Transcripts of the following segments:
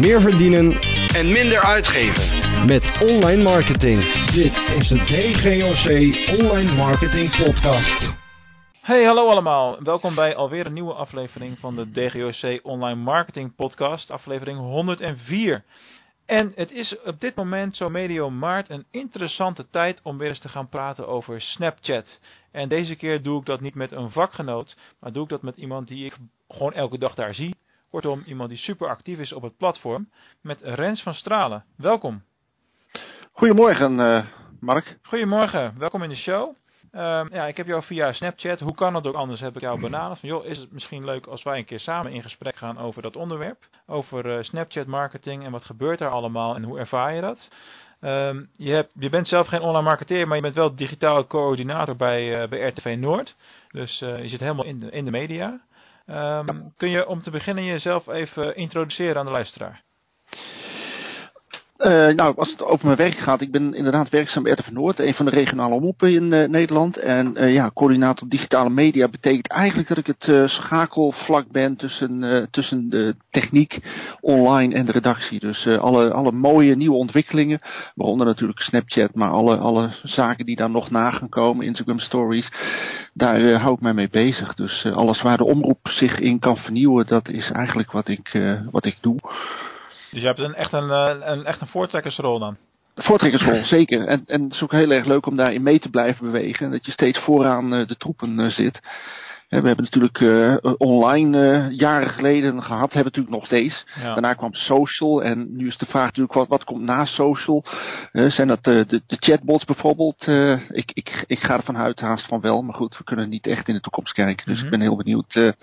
meer verdienen en minder uitgeven met online marketing. Dit is de DGOC Online Marketing Podcast. Hey, hallo allemaal. Welkom bij alweer een nieuwe aflevering van de DGOC Online Marketing Podcast, aflevering 104. En het is op dit moment, zo medio maart, een interessante tijd om weer eens te gaan praten over Snapchat. En deze keer doe ik dat niet met een vakgenoot, maar doe ik dat met iemand die ik gewoon elke dag daar zie. Kortom, iemand die super actief is op het platform, met Rens van Stralen. Welkom. Goedemorgen, uh, Mark. Goedemorgen, welkom in de show. Uh, ja, ik heb jou via Snapchat, hoe kan het ook anders, heb ik jou benaderd. Van, joh, is het misschien leuk als wij een keer samen in gesprek gaan over dat onderwerp. Over uh, Snapchat marketing en wat gebeurt daar allemaal en hoe ervaar je dat. Um, je, hebt, je bent zelf geen online marketeer, maar je bent wel digitaal coördinator bij, uh, bij RTV Noord. Dus je zit helemaal in de, in de media. Um, kun je om te beginnen jezelf even introduceren aan de luisteraar? Uh, nou, als het over mijn werk gaat, ik ben inderdaad werkzaam bij RTV Noord, een van de regionale omroepen in uh, Nederland. En uh, ja, coördinator digitale media betekent eigenlijk dat ik het schakelvlak ben tussen, tussen de techniek, online en de redactie. Dus alle, alle mooie nieuwe ontwikkelingen, waaronder natuurlijk Snapchat, maar alle, alle zaken die daar nog na gaan komen, Instagram stories, daar hou ik mij mee bezig. Dus alles waar de omroep zich in kan vernieuwen, dat is eigenlijk wat ik, wat ik doe. Dus je hebt een, echt, een, een, echt een voortrekkersrol dan? Voortrekkersrol, zeker. En, en het is ook heel erg leuk om daarin mee te blijven bewegen. En dat je steeds vooraan de troepen zit. We hebben natuurlijk uh, online uh, jaren geleden gehad, hebben natuurlijk nog steeds. Ja. Daarna kwam social en nu is de vraag natuurlijk wat, wat komt na social. Uh, zijn dat de, de, de chatbots bijvoorbeeld? ik, ik, ik ga ervan uit haast van wel, maar goed, we kunnen niet echt in de toekomst kijken. Dus mm -hmm. ik ben heel benieuwd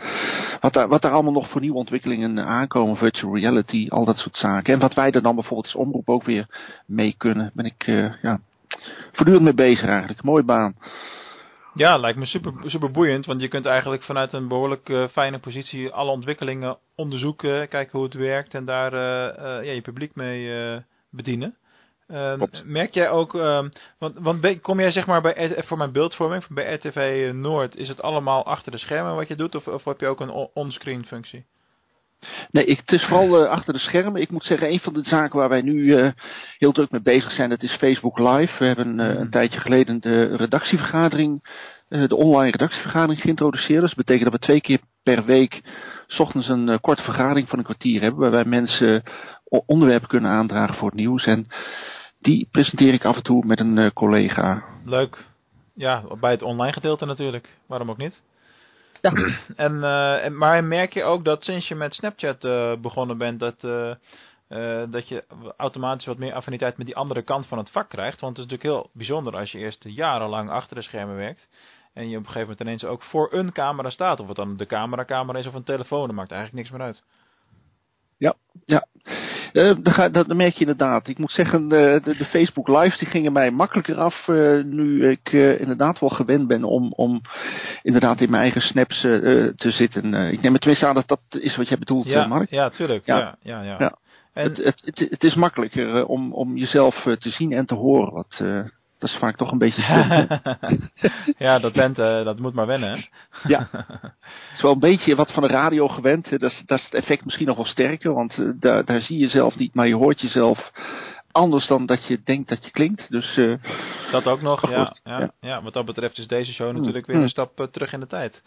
wat, daar, wat daar allemaal nog voor nieuwe ontwikkelingen aankomen. Virtual reality, al dat soort zaken. En wat wij er dan bijvoorbeeld als omroep ook weer mee kunnen. Ben ik ja, voortdurend mee bezig eigenlijk. Mooie baan. Ja, lijkt me super, super boeiend, want je kunt eigenlijk vanuit een behoorlijk uh, fijne positie alle ontwikkelingen onderzoeken, kijken hoe het werkt en daar uh, uh, ja, je publiek mee bedienen. merk jij ook, want, want kom jij zeg maar bij, voor mijn beeldvorming, bij RTV Noord, is het allemaal achter de schermen wat je doet of, of heb je ook een onscreen functie? Nee, ik, het is vooral uh, achter de schermen. Ik moet zeggen, een van de zaken waar wij nu uh, heel druk mee bezig zijn, dat is Facebook Live. We hebben uh, een tijdje geleden de redactievergadering, de online redactievergadering geïntroduceerd. Dus dat betekent dat we twee keer per week s ochtends een korte vergadering van een kwartier hebben, waar wij mensen onderwerpen kunnen aandragen voor het nieuws. En die presenteer ik af en toe met een collega. Leuk. Ja, bij het online gedeelte natuurlijk. Waarom ook niet? Ja. En, uh, en, maar merk je ook dat sinds je met Snapchat uh, begonnen bent, dat, uh, dat je automatisch wat meer affiniteit met die andere kant van het vak krijgt? Want het is natuurlijk heel bijzonder als je eerst jarenlang achter de schermen werkt. En je op een gegeven moment ineens ook voor een camera staat. Of het dan de camera-camera is of een telefoon, dat maakt eigenlijk niks meer uit. Ja, ja. Uh, dat, dat, merk je inderdaad. Ik moet zeggen, de, de, de Facebook lives die gingen mij makkelijker af uh, nu ik inderdaad wel gewend ben om, om inderdaad in mijn eigen snaps te zitten. ik neem het tenminste aan dat dat is wat jij bedoelt, ja, Mark. Ja, tuurlijk. Ja, ja, ja. ja. ja. En... Het, het, het, het, is makkelijker om, om jezelf te zien en te horen. Wat, dat is vaak toch een beetje ja, dat bent, uh, dat moet maar wennen. Hè? ja. Het is wel een beetje wat van de radio gewend. Dat is, dat is het effect misschien nog wel sterker, want uh, daar, daar zie je zelf niet, maar je hoort jezelf anders dan dat je denkt dat je klinkt. Dus, uh, dat ook nog, ja, ja, ja, ja. Wat dat betreft is deze show natuurlijk weer een stap terug in de tijd.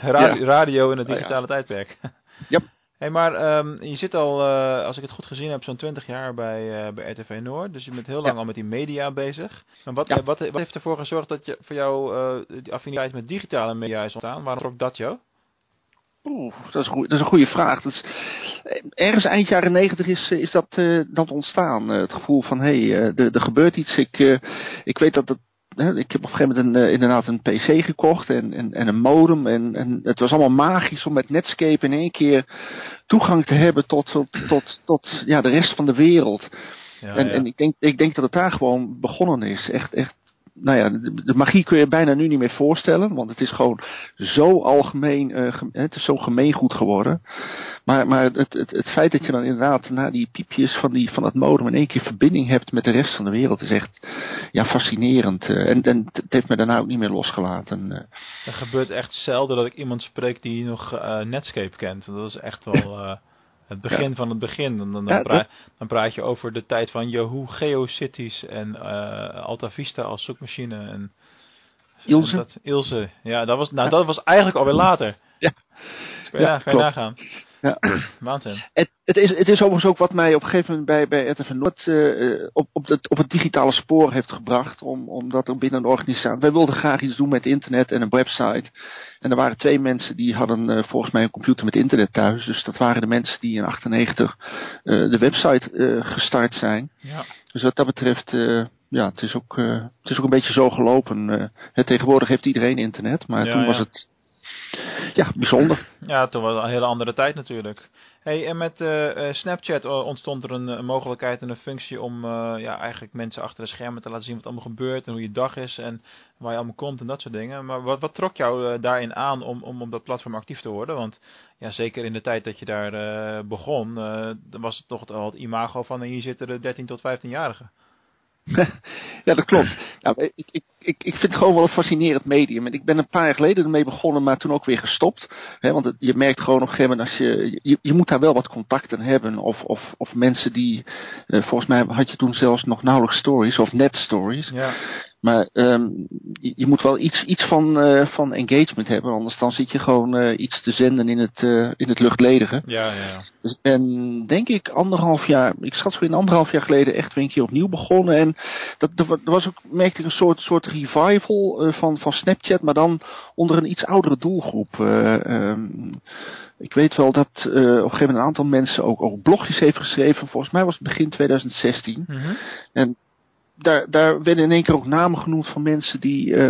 Radio, ja. radio in het digitale oh, tijdperk. ja. Hey, maar um, je zit al, uh, als ik het goed gezien heb, zo'n 20 jaar bij, uh, bij RTV Noord. Dus je bent heel lang ja. al met die media bezig. Maar wat, ja. wat, wat, heeft ervoor gezorgd dat je voor jou uh, die affiniteit met digitale media is ontstaan? Waarom trok dat jou? Oeh, dat is, dat is een goede vraag. Dat is, ergens eind jaren negentig is, is dat, dat ontstaan. het gevoel van, hé, hey, er, er gebeurt iets. Ik, ik weet dat het ik heb op een gegeven moment een, uh, inderdaad een PC gekocht en, en, en een modem. En, en het was allemaal magisch om met Netscape in één keer toegang te hebben tot, tot, tot, tot ja, de rest van de wereld. Ja, en, ja. en ik, denk, ik denk dat het daar gewoon begonnen is. Echt, echt nou ja, de, de, magie kun je bijna nu niet meer voorstellen, want het is gewoon zo algemeen, uh, het is zo gemeengoed geworden. Maar, maar het, het, het feit dat je dan inderdaad na die piepjes van, die, van dat modem in één keer verbinding hebt met de rest van de wereld is echt ja, fascinerend. Uh, en, en het heeft me daarna ook niet meer losgelaten. Uh. Er gebeurt echt zelden dat ik iemand spreek die nog Netscape kent. Dat is echt wel Het begin van het begin. Dan, dan, Ja, praat, dan praat je over de tijd van Yahoo, GeoCities en eh Alta Vista als zoekmachine. En, Ilse. Dat, Ilse. Ja, dat was, nou, dat was eigenlijk alweer later. Ja. Dus kan je, Ja, kan je nagaan. Ja. Het, het, is, het is overigens ook wat mij op een gegeven moment bij, bij RTV Noord eh, op, op, het, op het digitale spoor heeft gebracht. Om, omdat er binnen een organisatie. Wij wilden graag iets doen met internet en een website. En er waren twee mensen die hadden eh, volgens mij een computer met internet thuis. Dus dat waren de mensen die in 98 eh, de website gestart zijn. Ja. Dus wat dat betreft, ja, het is, ook, het is ook een beetje zo gelopen. tegenwoordig heeft iedereen internet, maar Ja, toen was het ja, bijzonder. Ja, toen was een hele andere tijd natuurlijk. Hey, en met eh, Snapchat eh, ontstond er een, mogelijkheid en een functie om ja, eigenlijk mensen achter de schermen te laten zien wat allemaal gebeurt en hoe je dag is en waar je allemaal komt en dat soort dingen. Maar wat, wat trok jou daarin aan om, om op dat platform actief te worden? Want ja, zeker in de tijd dat je daar begon, was het toch al het imago van hier zitten de 13 tot 15-jarigen. Ja, dat klopt. Nou, ik, ik, ik, ik vind het gewoon wel een fascinerend medium. En ik ben een paar jaar geleden ermee begonnen, maar toen ook weer gestopt. Want je merkt gewoon op een gegeven moment, als je, je, je moet daar wel wat contacten hebben. Of, of, of mensen die, eh, volgens mij had je toen zelfs nog nauwelijks stories of net stories. Ja, Maar ehm, je, je moet wel iets, iets van, eh, van engagement hebben, anders dan zit je gewoon eh, iets te zenden in het, eh, in het luchtledige. ja, ja. ja. Dus ben denk ik anderhalf jaar, ik schat zo in anderhalf jaar geleden echt weer een keer opnieuw begonnen. En dat, er wa- er was ook, merkte ik een soort, soort revival van, van Snapchat, maar dan onder een iets oudere doelgroep. Ehm, ik weet wel dat op een gegeven moment een aantal mensen ook, ook blogjes heeft geschreven. Volgens mij was het begin 2016 Mhm. Daar, daar werden in één keer ook namen genoemd van mensen die, eh,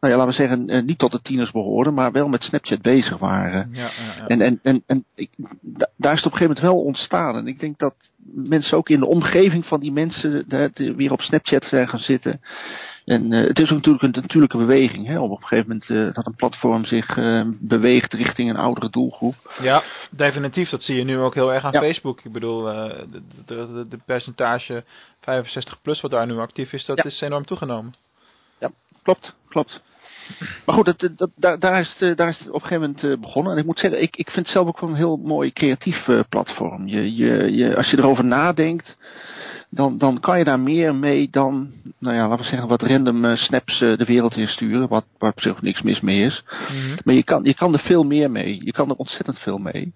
nou ja, laten we zeggen, eh, niet tot de tieners behoorden, maar wel met Snapchat bezig waren. ja, ja, ja. En, en, en, en ik, da- daar is het op een gegeven moment wel ontstaan. En ik denk dat mensen ook in de omgeving van die mensen de, de- weer op Snapchat zijn gaan zitten. En eh, het is ook natuurlijk een natuurlijke beweging. Hè, om op een gegeven moment eh, dat een platform zich eh, beweegt richting een oudere doelgroep. Ja, definitief. Dat zie je nu ook heel erg aan Ja. Facebook. Ik bedoel, de, de, percentage 65 plus wat daar nu actief is, dat Ja. is enorm toegenomen. Klopt, klopt. Maar goed, dat, dat, daar, daar, is het, daar is het op een gegeven moment begonnen. En ik moet zeggen, ik, ik vind het zelf ook wel een heel mooi creatief platform. Je, je, je, als je erover nadenkt, dan, dan kan je daar meer mee dan, nou ja, laten we zeggen, wat random eh, snaps eh, de wereld in sturen. Wat, waar op zich niks mis mee is. Maar je kan, je kan er veel meer mee. Je kan er ontzettend veel mee.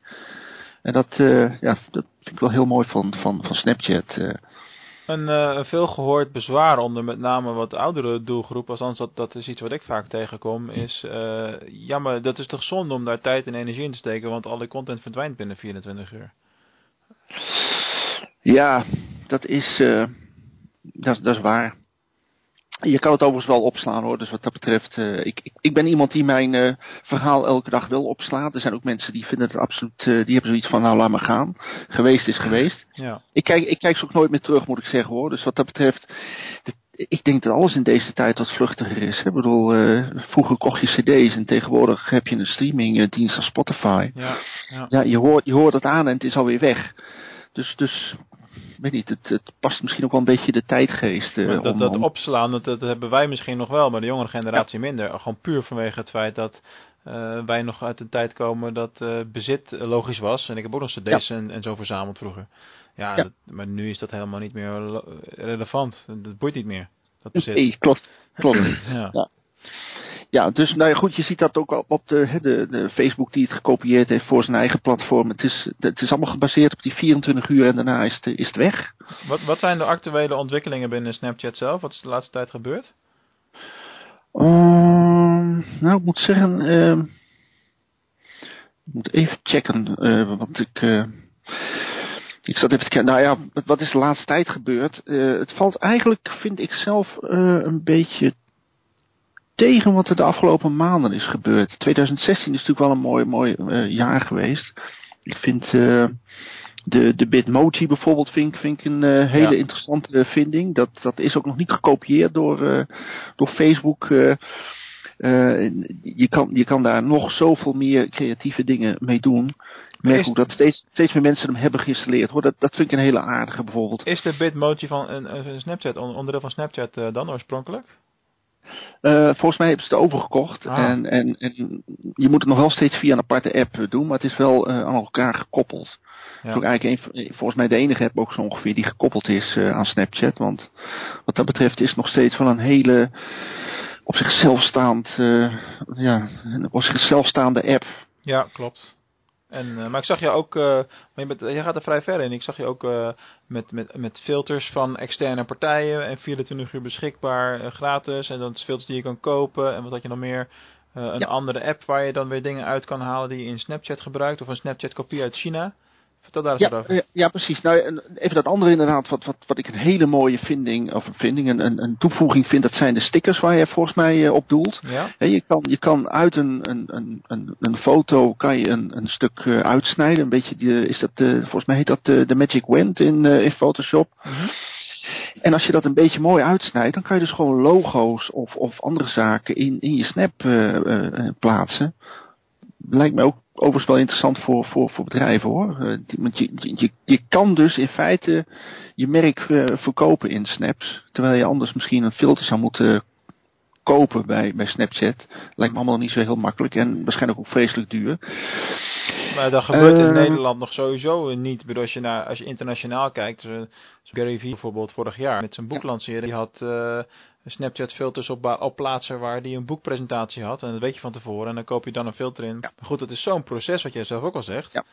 En dat, eh, ja, dat vind ik wel heel mooi van, van, van Snapchat. Een uh, veel gehoord bezwaar onder met name wat oudere doelgroep, althans dat, dat is iets wat ik vaak tegenkom, is ja maar dat is toch zonde om daar tijd en energie in te steken, want al die content verdwijnt binnen 24 uur. Ja, dat is, uh, dat, dat is waar. Je kan het overigens wel opslaan hoor, dus wat dat betreft, uh, ik, ik, ik ben iemand die mijn uh, verhaal elke dag wel opslaat. Er zijn ook mensen die vinden het absoluut, uh, die hebben zoiets van nou laat maar gaan. Geweest is geweest. Ja. Ik, kijk, ik kijk ze ook nooit meer terug moet ik zeggen hoor, dus wat dat betreft, de, ik denk dat alles in deze tijd wat vluchtiger is. Hè? Ik bedoel, vroeger kocht je cd's en tegenwoordig heb je een streamingdienst als Spotify. Ja, ja. ja je, hoort, je hoort het aan en het is alweer weg. Dus, dus weet niet, het, het, past misschien ook wel een beetje de tijdgeest. Uh, dat, om, dat opslaan, dat, dat, hebben wij misschien nog wel, maar de jongere generatie ja. minder. Gewoon puur vanwege het feit dat uh, wij nog uit een tijd komen dat uh, bezit logisch was. En ik heb ook nog cd's ja. en, en zo verzameld vroeger. Ja, ja. Dat, maar nu is dat helemaal niet meer relevant. Dat boeit niet meer. Dat bezit. Nee, klopt. klopt. ja. Ja. Dus nou ja, goed, je ziet dat ook op de, de, de Facebook die het gekopieerd heeft voor zijn eigen platform. Het is, het is allemaal gebaseerd op die 24 uur en daarna is het, is het weg. Wat, wat zijn de actuele ontwikkelingen binnen Snapchat zelf? Wat is de laatste tijd gebeurd? Um, nou, ik moet zeggen, uh, ik moet even checken, uh, want ik, uh, ik zat even te kijken. Nou ja, wat, wat is de laatste tijd gebeurd? het valt eigenlijk, vind ik zelf, een beetje tegen wat er de afgelopen maanden is gebeurd. 2016 is natuurlijk wel een mooi, mooi uh, jaar geweest. Ik vind uh, de, de Bitmoji bijvoorbeeld vind, vind ik een uh, hele ja. interessante vinding. Dat, dat is ook nog niet gekopieerd door, door Facebook. je, kan, je kan daar nog zoveel meer creatieve dingen mee doen. Ik merk ook dat steeds, steeds meer mensen hem hebben geïnstalleerd. Hoor. Dat, dat vind ik een hele aardige bijvoorbeeld. Is de Bitmoji van een, een Snapchat onderdeel van Snapchat dan oorspronkelijk? Uh, volgens mij hebben ze het overgekocht. Ah. En, en, en je moet het nog wel steeds via een aparte app doen, maar het is wel uh, aan elkaar gekoppeld. Ja. Ook eigenlijk een, volgens mij de enige app ook zo ongeveer die gekoppeld is uh, aan Snapchat. Want wat dat betreft is het nog steeds wel een hele op zichzelf staand, ja, op zichzelf staande app. Ja, klopt. En, uh, maar ik zag je ook, uh, maar je, bent, je, gaat er vrij ver in. Ik zag je ook uh, met, met, met filters van externe partijen en 24 uur beschikbaar gratis. En dan filters die je kan kopen. En wat had je nog meer? een Ja. andere app waar je dan weer dingen uit kan halen die je in Snapchat gebruikt. Of een Snapchat kopie uit China. Vertel daar eens wat Ja, over. ja, precies. Nou, en even dat andere inderdaad, wat, wat, wat ik een hele mooie vinding, of een vinding, een, een, een toevoeging vind, dat zijn de stickers waar je volgens mij eh, op doelt. Ja? Je, kan, je kan uit een, een, een, een, een foto kan je een, een stuk eh, uitsnijden. Een beetje, die, is dat, eh, volgens mij heet dat eh, de Magic Wand in, eh, in Photoshop. Mhm. En als je dat een beetje mooi uitsnijdt, dan kan je dus gewoon logo's of, of andere zaken in, in je snap eh, eh, eh, plaatsen. Lijkt me ook overigens wel interessant voor, voor, voor bedrijven hoor. Eh, want je, je, je kan dus in feite je merk eh, verkopen in snaps. Terwijl je anders misschien een filter zou moeten kopen bij, bij Snapchat. Lijkt me allemaal niet zo heel makkelijk en waarschijnlijk ook vreselijk duur. Maar dat gebeurt in Eh, Nederland nog sowieso niet. Bedoel, als je, naar, als je internationaal kijkt, eh, zoals Gary Vee bijvoorbeeld vorig jaar met zijn boek lanceren, die had Snapchat filters op, plaatsen waar die een boekpresentatie had. En dat weet je van tevoren en dan koop je dan een filter in. Maar goed, het is zo'n proces wat jij zelf ook al zegt. Ja.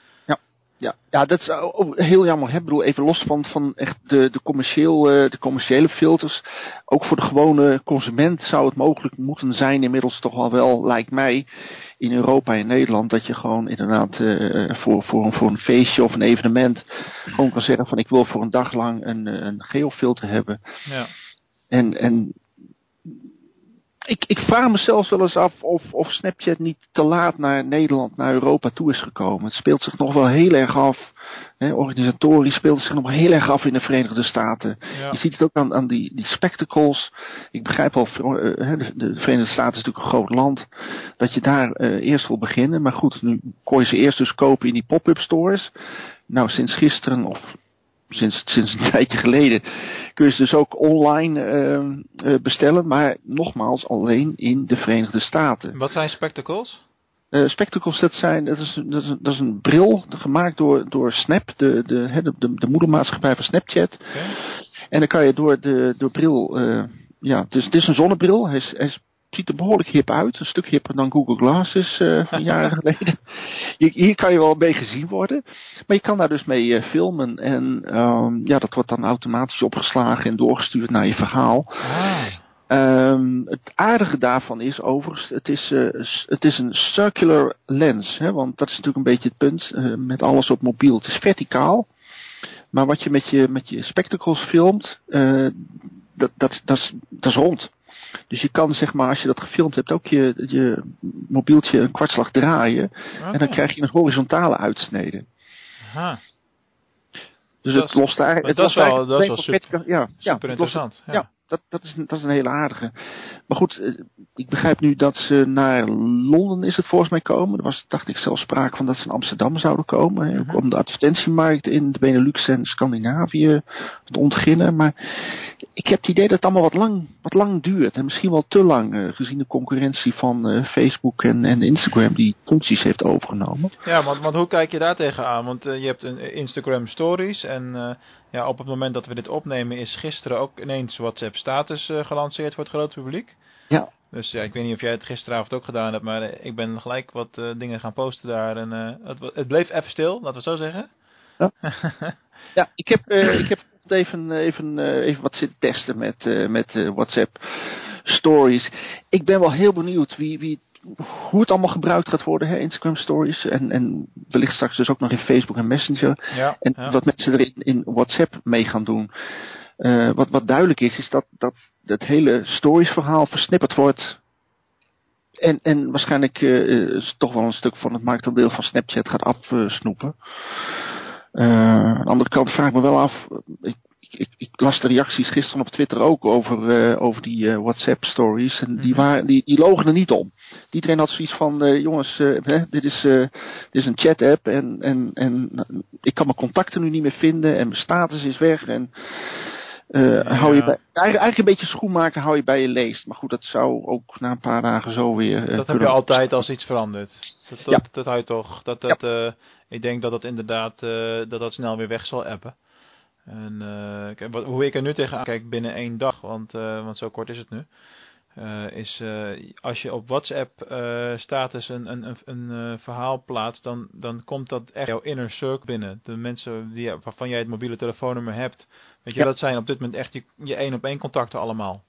Ja, ja, dat is ook heel jammer. Hè? Ik bedoel, even los van, van echt de, de, commercieel, eh, de commerciële filters. Ook voor de gewone consument zou het mogelijk moeten zijn, inmiddels toch al wel, lijkt mij, in Europa en Nederland, dat je gewoon inderdaad eh, voor, voor, een, voor een feestje of een evenement gewoon kan zeggen van ik wil voor een dag lang een, eh, een geofilter hebben. Ja. En, en ik, ik vraag me zelfs wel eens af of, of Snapchat niet te laat naar Nederland, naar Europa toe is gekomen. Het speelt zich nog wel heel erg af, hè, organisatorisch speelt het zich nog heel erg af in de Verenigde Staten. Ja. Je ziet het ook aan, aan die, die spectacles. Ik begrijp wel, eh, hè, de, de Verenigde Staten is natuurlijk een groot land, dat je daar eh, eerst wil beginnen. Maar goed, nu kon je ze eerst dus kopen in die pop-up stores. Nou, sinds gisteren of sinds, sinds een tijdje geleden kun je ze dus ook online eh, eh, bestellen. Maar nogmaals, alleen in de Verenigde Staten. Wat zijn spectacles? Eh, spectacles, dat, zijn, dat, is, dat, is, dat is een bril gemaakt door, door Snap, de, de, de, de, de moedermaatschappij van Snapchat. En dan kan je door de door bril, ja, dus het is een zonnebril. Hij, is, hij is- ziet er behoorlijk hip uit. Een stuk hipper dan Google Glasses eh van jaren geleden. Je, hier kan je wel mee gezien worden. Maar je kan daar dus mee eh, filmen. En ehm, ja, dat wordt dan automatisch opgeslagen en doorgestuurd naar je verhaal. Ah. Ehm, het aardige daarvan is overigens, het is, eh, het is een circular lens. Hè, want dat is natuurlijk een beetje het punt eh, met alles op mobiel. Het is verticaal. Maar wat je met je, met je spectacles filmt, eh, dat, dat, dat, is, dat is rond. Dus je kan zeg maar, als je dat gefilmd hebt, ook je, je mobieltje een kwartslag draaien. En dan krijg je een horizontale uitsnede. Aha. Dus Dat het lost daar. Het dat lost wel- eigenlijk dat is wel verticaal- ja, ja, Super lost- interessant. Ja. ja, dat, dat, is, een- dat is een hele aardige. Maar goed, eh, ik begrijp nu dat ze naar Londen is het volgens mij komen. Er was, dacht ik, zelfs sprake van dat ze in Amsterdam zouden komen. hè, Mhm. Om de advertentiemarkt in de Benelux en Scandinavië te ontginnen. Maar ik heb het idee dat het allemaal wat lang, wat lang duurt. En misschien wel te lang, eh, gezien de concurrentie van eh, Facebook en, en Instagram die functies heeft overgenomen. Ja, want, want hoe kijk je daar tegenaan? Want je hebt een Instagram Stories en ja, op het moment dat we dit opnemen is gisteren ook ineens WhatsApp Status eh, gelanceerd voor het grote publiek. Ja. Dus ja, ik weet niet of jij het gisteravond ook gedaan hebt, maar eh, ik ben gelijk wat eh, dingen gaan posten daar en het, het bleef even stil, laten we het zo zeggen. Ja. Ja, ik heb, ik heb even, even, even wat zitten testen met, met WhatsApp Stories. Ik ben wel heel benieuwd wie, wie, hoe het allemaal gebruikt gaat worden, hè, Instagram Stories. En, en wellicht straks dus ook nog in Facebook en Messenger. ja, En ja. wat mensen er in, in WhatsApp mee gaan doen. Eh, wat, wat duidelijk is, is dat, dat het hele stories verhaal versnipperd wordt. En, en waarschijnlijk eh, eh, toch wel een stuk van het marktaandeel van Snapchat gaat afsnoepen. Eh, aan de andere kant vraag ik me wel af. Ik, ik, ik las de reacties gisteren op Twitter ook over, eh, over die eh, WhatsApp stories. En die, Mhm. waren, die, die logen er niet om. Iedereen had zoiets van, eh, jongens, hè, dit, is, dit is een chat app en, en, en ik kan mijn contacten nu niet meer vinden en mijn status is weg. En hou je bij, eigenlijk een beetje schoenmaken hou je bij je leest. Maar goed, dat zou ook na een paar dagen zo weer. dat heb je altijd als iets verandert. Dat, dat, ja. dat hou je toch. Dat, dat, ja. ik denk dat dat inderdaad dat dat snel weer weg zal appen. En uh, wat, hoe ik er nu tegenaan kijk binnen één dag, want, uh, want zo kort is het nu. Uh, is als je op WhatsApp status een, een, een, verhaal plaatst, dan, dan komt dat echt jouw inner circle binnen. De mensen die, waarvan jij het mobiele telefoonnummer hebt. Weet je, ja. dat zijn op dit moment echt je, je één op één contacten allemaal.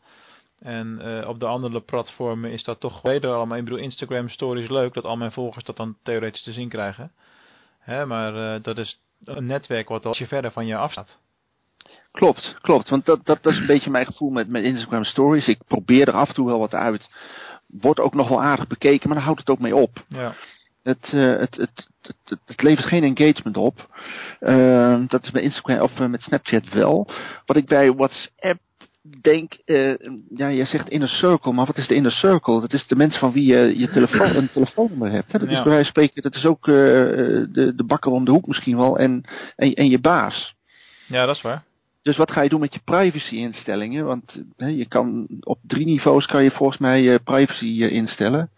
En op de andere platformen is dat toch weder allemaal. Ik bedoel, Instagram stories leuk dat al mijn volgers dat dan theoretisch te zien krijgen. Hè, maar dat is een netwerk wat als je verder van je afstaat. Klopt, klopt. Want dat, dat, dat is een beetje mijn gevoel met, met Instagram Stories. Ik probeer er af en toe wel wat uit. Wordt ook nog wel aardig bekeken, maar dan houdt het ook mee op. Ja. Het, uh, het, het, het, het, levert geen engagement op. Uh, dat is bij Instagram of uh, met Snapchat wel. Wat ik bij WhatsApp denk, ja, jij zegt inner circle, maar wat is de inner circle? Dat is de mensen van wie je je telefoon, een telefoonnummer hebt. Hè? Dat ja. is bij wijze van spreken, dat is ook de, de bakker om de hoek misschien wel en, en, en je baas. Ja, dat is waar. Dus wat ga je doen met je privacy instellingen? Want je kan op drie niveaus kan je volgens mij uh, privacy uh, instellen.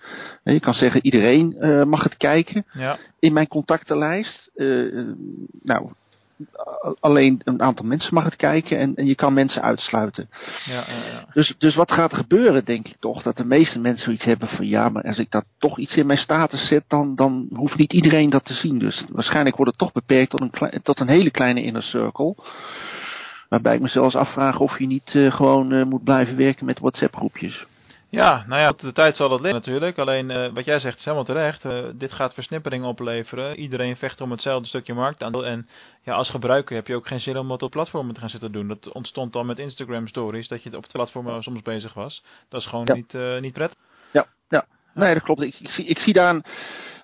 Je kan zeggen iedereen uh, mag het kijken ja. in mijn contactenlijst. nou, alleen een aantal mensen mag het kijken en, en je kan mensen uitsluiten. Ja, ja, dus, dus wat gaat er gebeuren, denk ik toch? Dat de meeste mensen zoiets hebben van ja, maar als ik dat toch iets in mijn status zet, dan, dan hoeft niet iedereen dat te zien. Dus waarschijnlijk wordt het toch beperkt tot een, tot een hele kleine inner circle. Waarbij ik me zelfs afvraag of je niet uh, gewoon uh, moet blijven werken met WhatsApp groepjes. Ja, nou ja, de tijd zal dat liggen natuurlijk. Alleen uh, wat jij zegt is helemaal terecht. dit gaat versnippering opleveren. Iedereen vecht om hetzelfde stukje marktaandeel. En ja, als gebruiker heb je ook geen zin om wat op platformen te gaan zitten doen. Dat ontstond al met Instagram stories, dat je op de platformen soms bezig was. Dat is gewoon ja. niet, niet prettig. Ja, ja. Nee, dat klopt. Ik, ik, zie, ik zie daar een,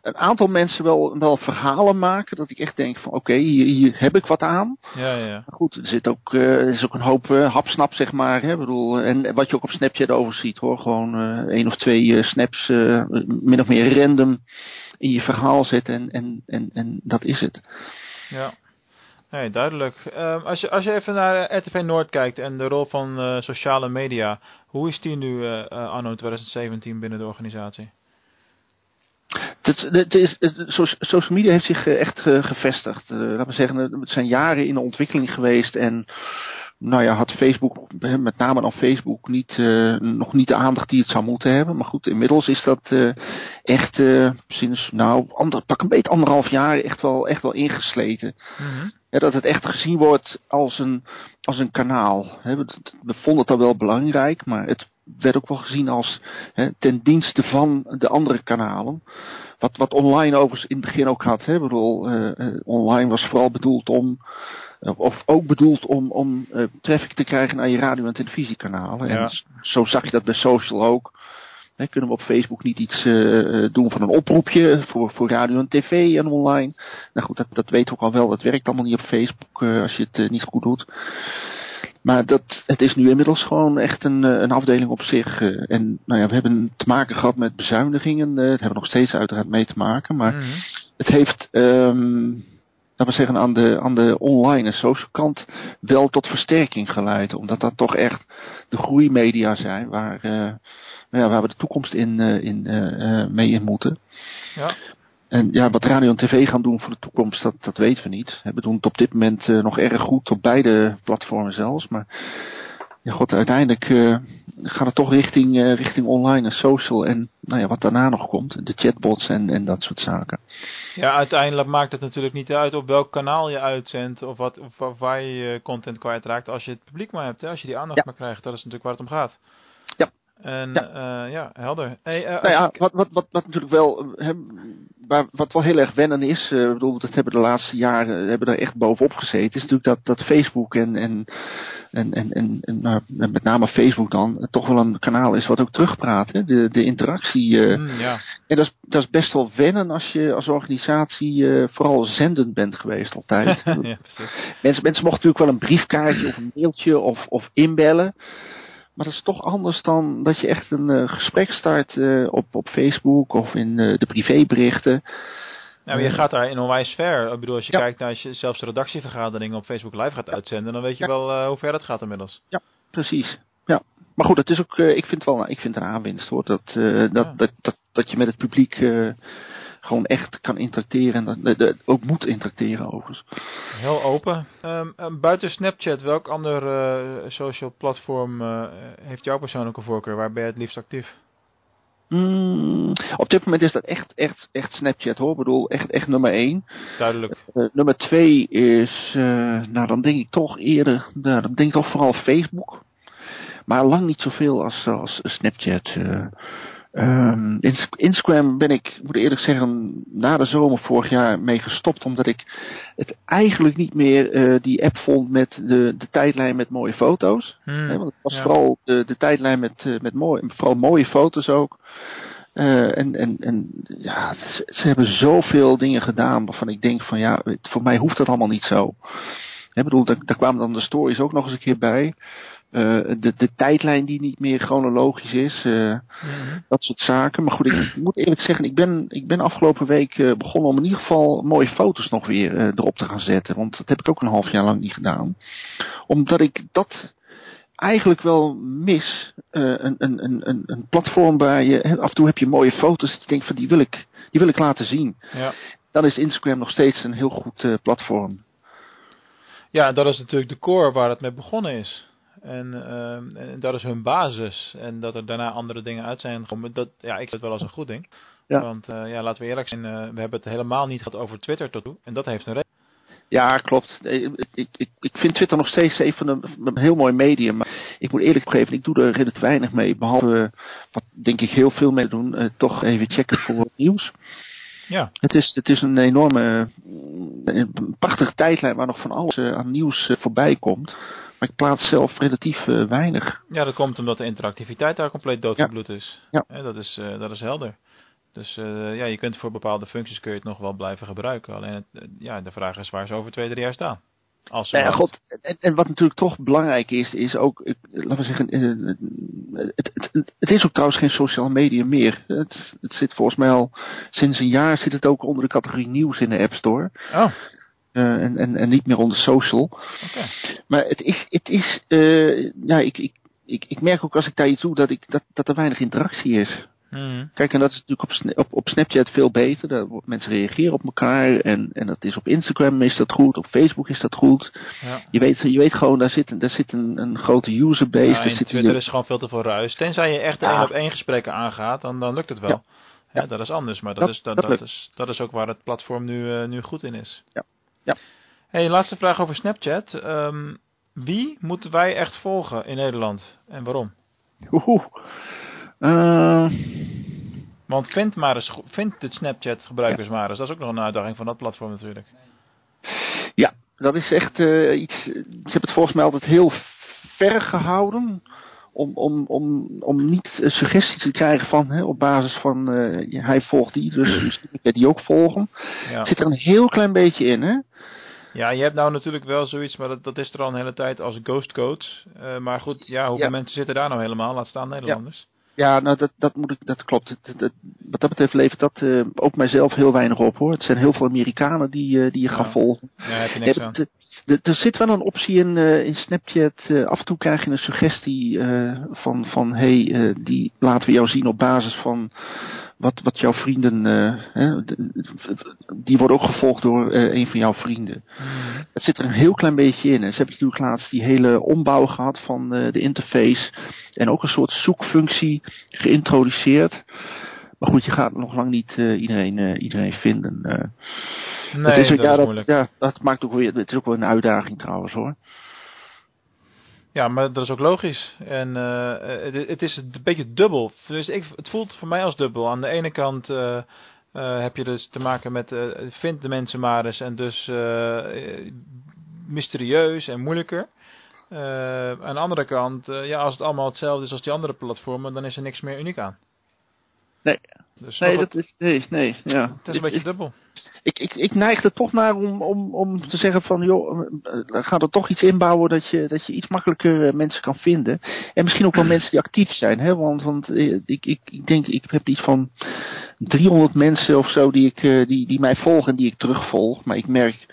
een aantal mensen wel, wel verhalen maken. Dat ik echt denk van oké, okay, hier, hier, heb ik wat aan. Ja, ja. Maar goed, er zit ook, er is ook een hoop uh, hapsnap zeg maar. Hè? bedoel, en wat je ook op Snapchat over ziet hoor. Gewoon uh, één of twee snaps min of meer random in je verhaal zetten. En, en, en, en dat is het. Ja. Nee, duidelijk. Uh, als, je, als je even naar RTV Noord kijkt en de rol van uh, sociale media, hoe is die nu uh, anno 2017 binnen de organisatie? Het, is, social media heeft zich echt gevestigd. laten we zeggen, het zijn jaren in de ontwikkeling geweest en nou ja, had Facebook, met name dan Facebook, niet, uh, nog niet de aandacht die het zou moeten hebben. Maar goed, inmiddels is dat uh, echt uh, sinds, nou, ander, pak een beetje anderhalf jaar echt wel, echt wel ingesleten. Mm. Ja, dat het echt gezien wordt als een, als een kanaal. He, we, vonden het al wel belangrijk, maar het werd ook wel gezien als he, ten dienste van de andere kanalen. Wat, wat online overigens in het begin ook had. Hè? Ik bedoel, online was vooral bedoeld om of ook bedoeld om, om uh, traffic te krijgen naar je radio- en televisiekanalen. Ja. En zo zag je dat bij social ook. He, kunnen we op Facebook niet iets uh, doen van een oproepje voor, voor radio en tv en online? Nou goed, dat, dat weten we ook al wel. Dat werkt allemaal niet op Facebook uh, als je het niet goed doet. Maar dat, het is nu inmiddels gewoon echt een, een afdeling op zich. en nou ja, we hebben te maken gehad met bezuinigingen. dat hebben we nog steeds uiteraard mee te maken. Maar mm -hmm. het heeft... Um, laten we zeggen, aan de, aan de online en social kant wel tot versterking geleid. Omdat dat toch echt de groeimedia zijn waar, uh, ja, waar we de toekomst in, uh, in, uh, mee in moeten. Ja. En ja, wat radio en tv gaan doen voor de toekomst, dat, dat weten we niet. We doen het op dit moment nog erg goed op beide platformen zelfs. Maar ja, god, uiteindelijk uh, gaat het toch richting, uh, richting online en social en nou ja, wat daarna nog komt, de chatbots en, en dat soort zaken. Ja, uiteindelijk maakt het natuurlijk niet uit op welk kanaal je uitzendt of, wat, of waar je content kwijtraakt als je het publiek maar hebt, hè, als je die aandacht ja. maar krijgt. Dat is natuurlijk waar het om gaat. En ja, uh, ja helder. Hey, uh, nou ja, wat, wat, wat, wat natuurlijk wel, he, waar, wat wel heel erg wennen is, uh, bedoel, dat hebben de laatste jaren, hebben er echt bovenop gezeten, is natuurlijk dat, dat Facebook en, en, en, en, en, en nou, met name Facebook dan, toch wel een kanaal is wat ook terugpraat, hè? De, de interactie. mm, ja. En dat is, dat is best wel wennen als je als organisatie vooral zendend bent geweest altijd. ja, mensen, mensen mochten natuurlijk wel een briefkaartje of een mailtje of, of inbellen. Maar dat is toch anders dan dat je echt een uh, gesprek start uh, op, op Facebook of in uh, de privéberichten. Nou, je Eh, gaat daar in onwijs ver. Ik bedoel, als je Ja. kijkt naar als je zelfs de redactievergaderingen op Facebook Live gaat uitzenden, dan weet je Ja. wel eh, hoe ver dat gaat inmiddels. Precies. Ja. Maar goed, het is ook, eh, ik vind wel, ik vind het een aanwinst hoor. Dat, eh, dat, Ja. dat, dat, dat je met het publiek eh, gewoon echt kan interacteren. En dat, dat- dat ook moet interacteren overigens. Heel open. Ehm, ehm, buiten Snapchat, welk ander eh, social platform eh, heeft jouw persoonlijke voorkeur? Waar ben je het liefst actief? Mm, op dit moment is dat echt, echt, echt Snapchat hoor. Ik bedoel, echt, echt nummer één. Duidelijk. Eh, nummer twee is, eh, nou dan denk ik toch eerder, nou, dan denk ik toch vooral Facebook. Maar lang niet zoveel als, als Snapchat. eh. Ins- Instagram ben ik, moet ik eerlijk zeggen, na de zomer vorig jaar mee gestopt. Omdat ik het eigenlijk niet meer eh, die app vond met de, de tijdlijn met mooie foto's. Hmm, want het was ja. vooral de, de tijdlijn met, eh, met mooi, vooral mooie foto's ook. Eh, en, en, en ja, ze, ze hebben zoveel dingen gedaan waarvan ik denk van ja, voor mij hoeft dat allemaal niet zo. Ik bedoel, daar, daar kwamen dan de stories ook nog eens een keer bij. Eh, de, de tijdlijn die niet meer chronologisch is. eh, Mhm. dat soort zaken. Maar goed, ik moet eerlijk zeggen, ik ben, ik ben afgelopen week eh, begonnen om in ieder geval mooie foto's nog weer eh, erop te gaan zetten. Want dat heb ik ook een half jaar lang niet gedaan. Omdat ik dat eigenlijk wel mis. eh, een, een, een, een, een platform waar je, hè, af en toe heb je mooie foto's. Dat je denkt van die wil ik, die wil ik laten zien. Ja. Dan is Instagram nog steeds een heel goed eh, platform. ja, dat is natuurlijk de core waar het mee begonnen is. En, ehm, en dat is hun basis. En dat er daarna andere dingen uit zijn gekomen. Dat, ja, ik zie het wel als een goed ding. Ja. Want eh, ja, laten we eerlijk zijn, eh, we hebben het helemaal niet gehad over Twitter tot nu. En dat heeft een reden. Ja, klopt. Ik, ik, ik, vind Twitter nog steeds een van de, een heel mooi medium. Maar ik moet eerlijk geven, ik doe er relatief weinig mee. Behalve, eh, wat denk ik heel veel mee doen, eh, toch even checken voor nieuws. Ja, Het is, het is een enorme, een prachtige tijdlijn waar nog van alles aan nieuws voorbij komt. Maar ik plaats zelf relatief eh, weinig. ja, dat komt omdat de interactiviteit daar compleet doodgebloed is. Ja. Dat, is eh, dat is helder. Dus eh, ja, je kunt voor bepaalde functies kun je het nog wel blijven gebruiken. Alleen het, ja, de vraag is waar ze over twee, drie jaar staan. Als Nou ja, God, en, en wat natuurlijk toch belangrijk is, is ook, laten we zeggen, het, het, het, is ook trouwens geen sociaal media meer. Het, het zit volgens mij al sinds een jaar zit het ook onder de categorie nieuws in de App Store. Oh, en, en, en niet meer onder social. Maar het is, het is eh, ja, ik, ik, ik, ik merk ook als ik daar iets doe dat, ik, dat, dat er weinig interactie is. Mhm. Kijk, en dat is natuurlijk op, op, op Snapchat veel beter. Daar, mensen reageren op elkaar. En, en dat is op Instagram is dat goed. Op Facebook is dat goed. Ja. Je weet, je weet gewoon, daar zit, een- daar zit een, een grote userbase. Ja, in zit Twitter is gewoon veel te veel ruis. Tenzij je echt Ja. één op één gesprekken aangaat, dan, dan lukt het wel. Ja. Dat is anders, maar dat, Dat- is, dat, dat is, dat is ook waar het platform nu, eh, nu goed in is. Ja. Ja. Hey, laatste vraag over Snapchat. Ehm, wie moeten wij echt volgen in Nederland en waarom? Oeh. Eh, Want vind, maar eens, vind de Snapchat gebruikers maar eens. Dat is ook nog een uitdaging van dat platform natuurlijk. ja, dat is echt eh, iets. Ze hebben het volgens mij altijd heel ver gehouden. Om, om, om, om niet suggesties te krijgen van hè, op basis van eh, hij volgt die, dus misschien moet die ook volgen. Ja. Zit er een heel klein beetje in, hè? ja, je hebt nou natuurlijk wel zoiets, maar dat, dat is er al een hele tijd als ghost coach. Eh, maar goed, ja, hoeveel Ja. mensen zitten daar nou helemaal? Laat staan Nederlanders. Ja, nou dat, dat, moet ik, dat klopt. Dat, dat- wat dat betreft levert dat eh, ook mijzelf heel weinig op hoor. Het zijn heel veel Amerikanen die, die je Ja. gaan volgen. Ja, heb je niks aan. Er zit wel een optie in, eh, in Snapchat. eh, af en toe krijg je een suggestie eh, van, van hey, die laten we jou zien op basis van wat, wat jouw vrienden. hè, die worden ook gevolgd door een van jouw vrienden. Mhm. Het zit er een heel klein beetje in. En ze hebben natuurlijk laatst die hele ombouw gehad van de interface. En ook een soort zoekfunctie geïntroduceerd. Maar goed, je gaat nog lang niet eh, iedereen, eh, iedereen vinden. eh. Nee, het is, ook- dat ja, is dat, moeilijk. ja, dat maakt ook weer, het is ook wel een uitdaging trouwens hoor. Ja, maar dat is ook logisch. En het, het is een beetje dubbel. Dus ik, het voelt voor mij als dubbel. Aan de ene kant heb je dus te maken met vind de mensen maar eens en dus mysterieus en moeilijker. Aan de andere kant, ja, als het allemaal hetzelfde is als die andere platformen, dan is er niks meer uniek aan. Nee, Dus Nee, dat is, nee, nee, ja. het is een beetje dubbel. ik, ik, ik neig er toch naar om, om, om te zeggen van, joh, eh, eh, ga er toch iets inbouwen dat je, dat je iets makkelijker eh, mensen kan vinden. En misschien ook wel mensen die actief zijn, hè, want, want ik, ik, ik denk, ik heb iets van 300 mensen of zo die, ik, die, die mij volgen en die ik terugvolg. Maar ik merk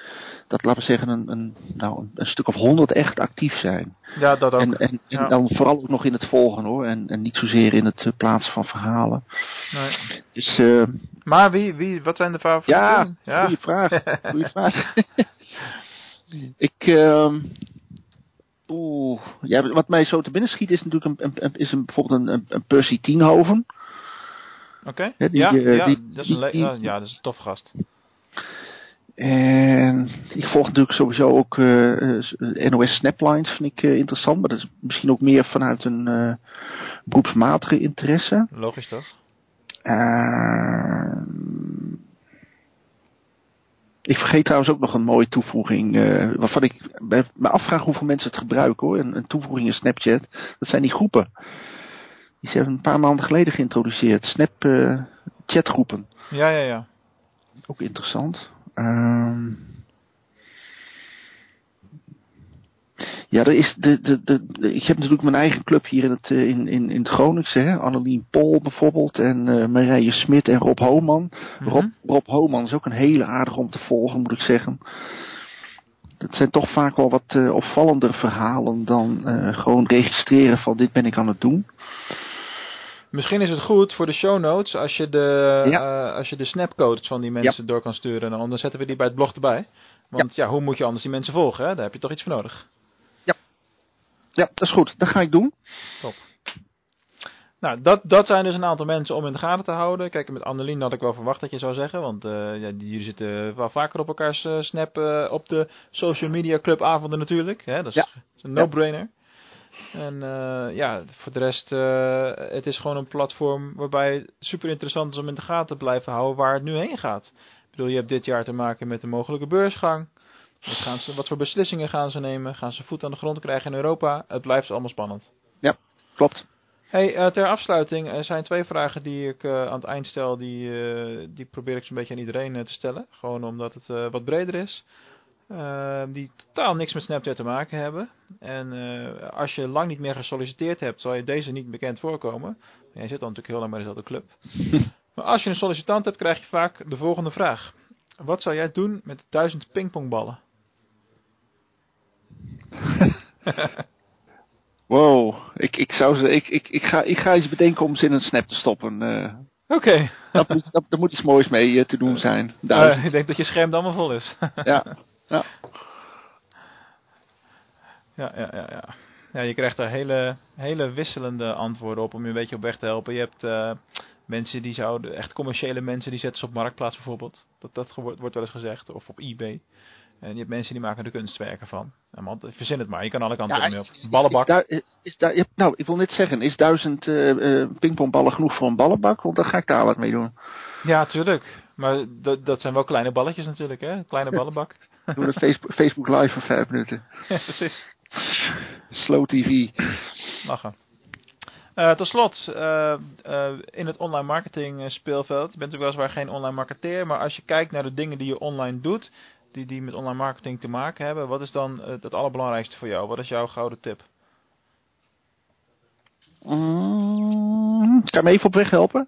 dat, laten we zeggen, een, een, nou, een, stuk of 100 echt actief zijn. Ja, dat ook. En, en, en Ja. dan vooral ook nog in het volgen hoor, en, en niet zozeer in het eh, plaatsen van verhalen. Nee. Dus eh, Maar wie, wie, wat zijn de favorieten? ja, goede vraag. Goeie vraag. ik, ehm oeh, ja, wat mij zo te binnen schiet is natuurlijk een, is een, bijvoorbeeld een, Percy Tienhoven. Oké. Ja, ja, ja, ja, dat is een tof gast. En ik volg natuurlijk sowieso ook eh, eh, NOS Snaplines, vind ik eh, interessant. Maar dat is misschien ook meer vanuit een beroepsmatige interesse. Logisch toch? Ehm, ik vergeet trouwens ook nog een mooie toevoeging. waarvan ik me afvraag hoeveel mensen het gebruiken hoor. Een, een toevoeging in Snapchat. Dat zijn die groepen. Die zijn een paar maanden geleden geïntroduceerd. Snap eh, chatgroepen. Ja, ja, ja. Ook interessant. Ehm ja, er is de, de, de, ik heb natuurlijk mijn eigen club hier in het, eh, in, in, in het Groningse. Hè? Annelien Pol bijvoorbeeld. En eh Marije Smit en Rob Homan. Mhm. Rob, Rob Homan is ook een hele aardige om te volgen, moet ik zeggen. Dat zijn toch vaak wel wat eh, opvallendere verhalen dan gewoon registreren van dit ben ik aan het doen. Misschien is het goed voor de show notes als je de, Ja. eh, als je de snapcodes van die mensen door kan sturen. Nou, Dan zetten we die bij het blog erbij. Want ja. hoe moet je anders die mensen volgen? Hè? Daar heb je toch iets voor nodig. Ja, dat is goed. Dat ga ik doen. Nou, dat, dat zijn dus een aantal mensen om in de gaten te houden. Kijk, met Annelien had ik wel verwacht dat je zou zeggen. Want eh, ja, jullie zitten wel vaker op elkaars eh, snap op de social media club avonden natuurlijk. Hè? Dat is, Ja. dat is een no-brainer. En eh, ja, voor de rest, eh, het is gewoon een platform waarbij het super interessant is om in de gaten te blijven houden waar het nu heen gaat. Ik bedoel, je hebt dit jaar te maken met een mogelijke beursgang. Wat, gaan ze, wat voor beslissingen gaan ze nemen? Gaan ze voet aan de grond krijgen in Europa? Het blijft allemaal spannend. Klopt. Hey, eh, ter afsluiting, er zijn twee vragen die ik aan het eind stel. Die, die probeer ik zo'n beetje aan iedereen te stellen. Gewoon omdat het wat breder is. Eh, die totaal niks met Snapchat te maken hebben. En eh, als je lang niet meer gesolliciteerd hebt, zal je deze niet bekend voorkomen. Jij zit dan natuurlijk heel lang bij dezelfde club. maar als je een sollicitant hebt, krijg je vaak de volgende vraag. Wat zou jij doen met duizend pingpongballen? Wow, ik, ik, zou ze, ik, ik, ik, ga, ik ga iets bedenken om ze in een snap te stoppen. eh. Oké, dat moet, dat, daar moet iets moois mee eh, te doen zijn. Ik denk dat je scherm allemaal vol is. ja. ja. Ja, ja, ja, ja. Ja, je krijgt daar hele, hele wisselende antwoorden op om je een beetje op weg te helpen. Je hebt eh, mensen die zouden, echt commerciële mensen, die zetten ze op Marktplaats bijvoorbeeld. Dat, dat wordt wordt wel eens gezegd, of op eBay. En je hebt mensen die maken er kunstwerken van. Nou, man, verzin het maar, je kan alle kanten Ja, mee op. Ballenbak. Is, nou, ik wil net zeggen, is duizend eh, eh, pingpongballen genoeg voor een ballenbak? Want dan ga ik daar wat mee doen. Ja, tuurlijk. Maar dat, dat zijn wel kleine balletjes natuurlijk, hè? Kleine ballenbak. Doe een Facebook, Facebook live voor vijf minuten. ja, precies. Slow TV. Lachen. Eh tot slot, eh, eh, in het online marketing speelveld, je bent natuurlijk weliswaar geen online marketeer, maar als je kijkt naar de dingen die je online doet, die, die met online marketing te maken hebben, wat is dan het, het allerbelangrijkste voor jou? Wat is jouw gouden tip? Mm, kan je me even op weg helpen?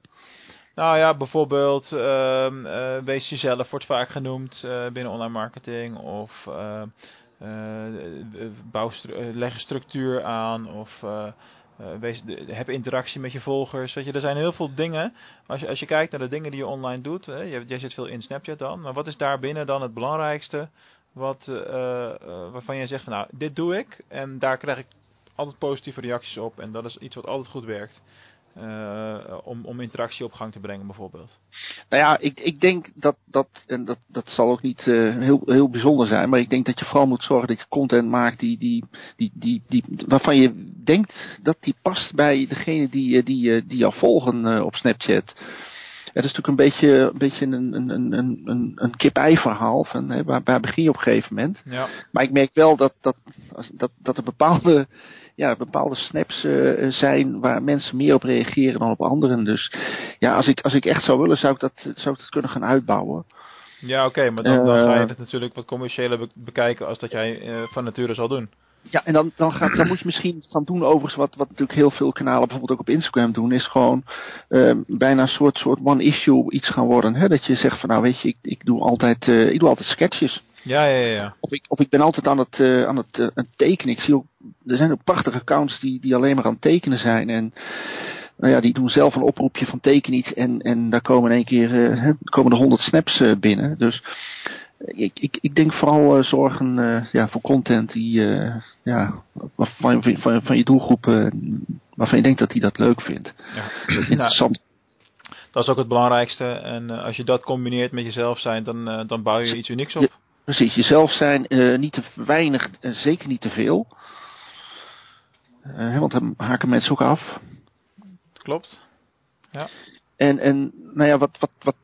Nou ja, bijvoorbeeld, eh, wees jezelf wordt vaak genoemd eh, binnen online marketing, of eh, bouw leg structuur aan, of wees, heb interactie met je volgers. Weet je, er zijn heel veel dingen. Als je, als je kijkt naar de dingen die je online doet, hè, jij, jij zit veel in Snapchat dan, maar wat is daar binnen dan het belangrijkste? Wat, waarvan jij zegt van nou, dit doe ik en daar krijg ik altijd positieve reacties op en dat is iets wat altijd goed werkt. Eh, om, om interactie op gang te brengen bijvoorbeeld. Nou ja, ik, ik denk dat dat, en dat, dat zal ook niet eh, heel, heel bijzonder zijn, maar ik denk dat je vooral moet zorgen dat je content maakt die, die, die, die, die, waarvan je denkt dat die past bij degene die, eh, die, die jou volgen op Snapchat. Het is natuurlijk een beetje een, beetje een, een, een, een, een kip-ei verhaal. Van, hè, waar, waar begin je op een gegeven moment? Ja. Maar ik merk wel dat, dat, dat, dat er bepaalde, ja, bepaalde snaps uh, zijn waar mensen meer op reageren dan op anderen. Dus ja, als ik, als ik echt zou willen, zou ik dat, zou ik dat kunnen gaan uitbouwen. Ja, oké, maar dan, dan, ga je het natuurlijk wat commerciëler be bekijken als dat jij uh, van nature zal doen. Ja, en dan, dan, ga, dan moet je misschien gaan doen overigens wat, wat natuurlijk heel veel kanalen bijvoorbeeld ook op Instagram doen, is gewoon uh, bijna een soort, soort one issue iets gaan worden. Hè? Dat je zegt van nou weet je, ik, ik, doe, altijd, uh, ik doe altijd sketches. Ja, ja, ja. Of ik, of ik ben altijd aan het, uh, aan het, uh, aan tekenen. Ik zie ook, er zijn ook prachtige accounts die, die alleen maar aan het tekenen zijn. En nou ja, die doen zelf een oproepje van teken iets en, en daar komen in één keer komen er honderd snaps binnen. Dus ik, ik, ik denk vooral uh, zorgen uh, ja, voor content die ja, van, van, van je doelgroep waarvan je denkt dat hij dat leuk vindt. Ja. Interessant. Nou, dat is ook het belangrijkste. En als je dat combineert met jezelf zijn, dan, dan bouw je iets unieks op. Precies, jezelf zijn, niet te weinig, zeker niet te veel. want dan haken mensen ook af. Klopt. Ja. En, en nou ja, wat, wat, wat,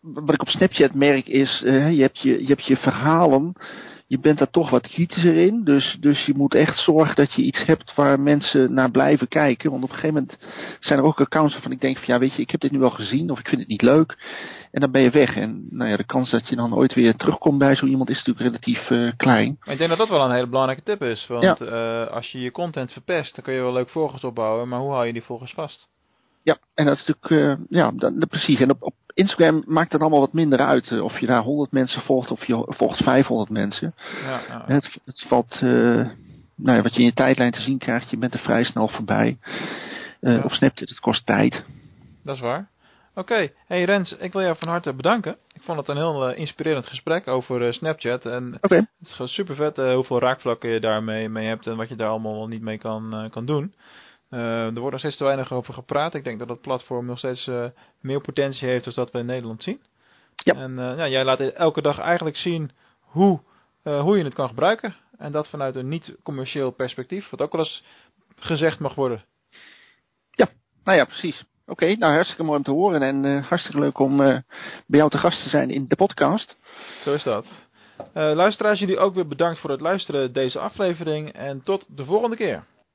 wat ik op Snapchat merk is, uh, je, hebt je, je hebt je verhalen, je bent daar toch wat kritischer in. Dus, dus je moet echt zorgen dat je iets hebt waar mensen naar blijven kijken. Want op een gegeven moment zijn er ook accounts waarvan ik denk van ja weet je, ik heb dit nu al gezien of ik vind het niet leuk. En dan ben je weg. En nou ja, de kans dat je dan ooit weer terugkomt bij zo iemand is natuurlijk relatief uh, klein. Maar ik denk dat dat wel een hele belangrijke tip is. Want ja. uh, als je je content verpest, dan kun je wel leuk volgers opbouwen. Maar hoe hou je die volgers vast? Ja, en dat is natuurlijk, uh, ja, dat, dat, precies. En op, op Instagram maakt het allemaal wat minder uit. Uh, of je daar 100 mensen volgt of je volgt 500 mensen. Ja, ja. Het, het valt, uh, nou ja, wat je in je tijdlijn te zien krijgt, je bent er vrij snel voorbij. Ja. Op Snapchat, het kost tijd. Dat is waar. Oké, okay. hey Rens, ik wil jou van harte bedanken. Ik vond het een heel inspirerend gesprek over Snapchat. En okay. het is gewoon super vet hoeveel raakvlakken je daarmee mee hebt en wat je daar allemaal niet mee kan, kan doen. Uh, er wordt nog steeds te weinig over gepraat. Ik denk dat het platform nog steeds uh, meer potentie heeft dan dat we in Nederland zien. Ja. En uh, ja, jij laat elke dag eigenlijk zien hoe, hoe je het kan gebruiken. En dat vanuit een niet-commercieel perspectief, wat ook wel eens gezegd mag worden. Ja, nou ja, precies. Oké, okay, nou hartstikke mooi om te horen en hartstikke leuk om bij jou te gast te zijn in de podcast. Zo is dat. luisteraars, jullie ook weer bedankt voor het luisteren deze aflevering en tot de volgende keer.